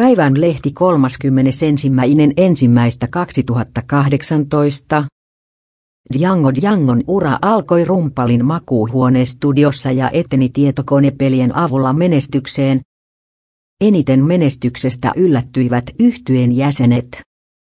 Päivän lehti 31. ensimmäistä 2018. Django Djangon ura alkoi Rumpalin makuuhuonestudiossa ja eteni tietokonepelien avulla menestykseen. Eniten menestyksestä yllättyivät yhtyeen jäsenet.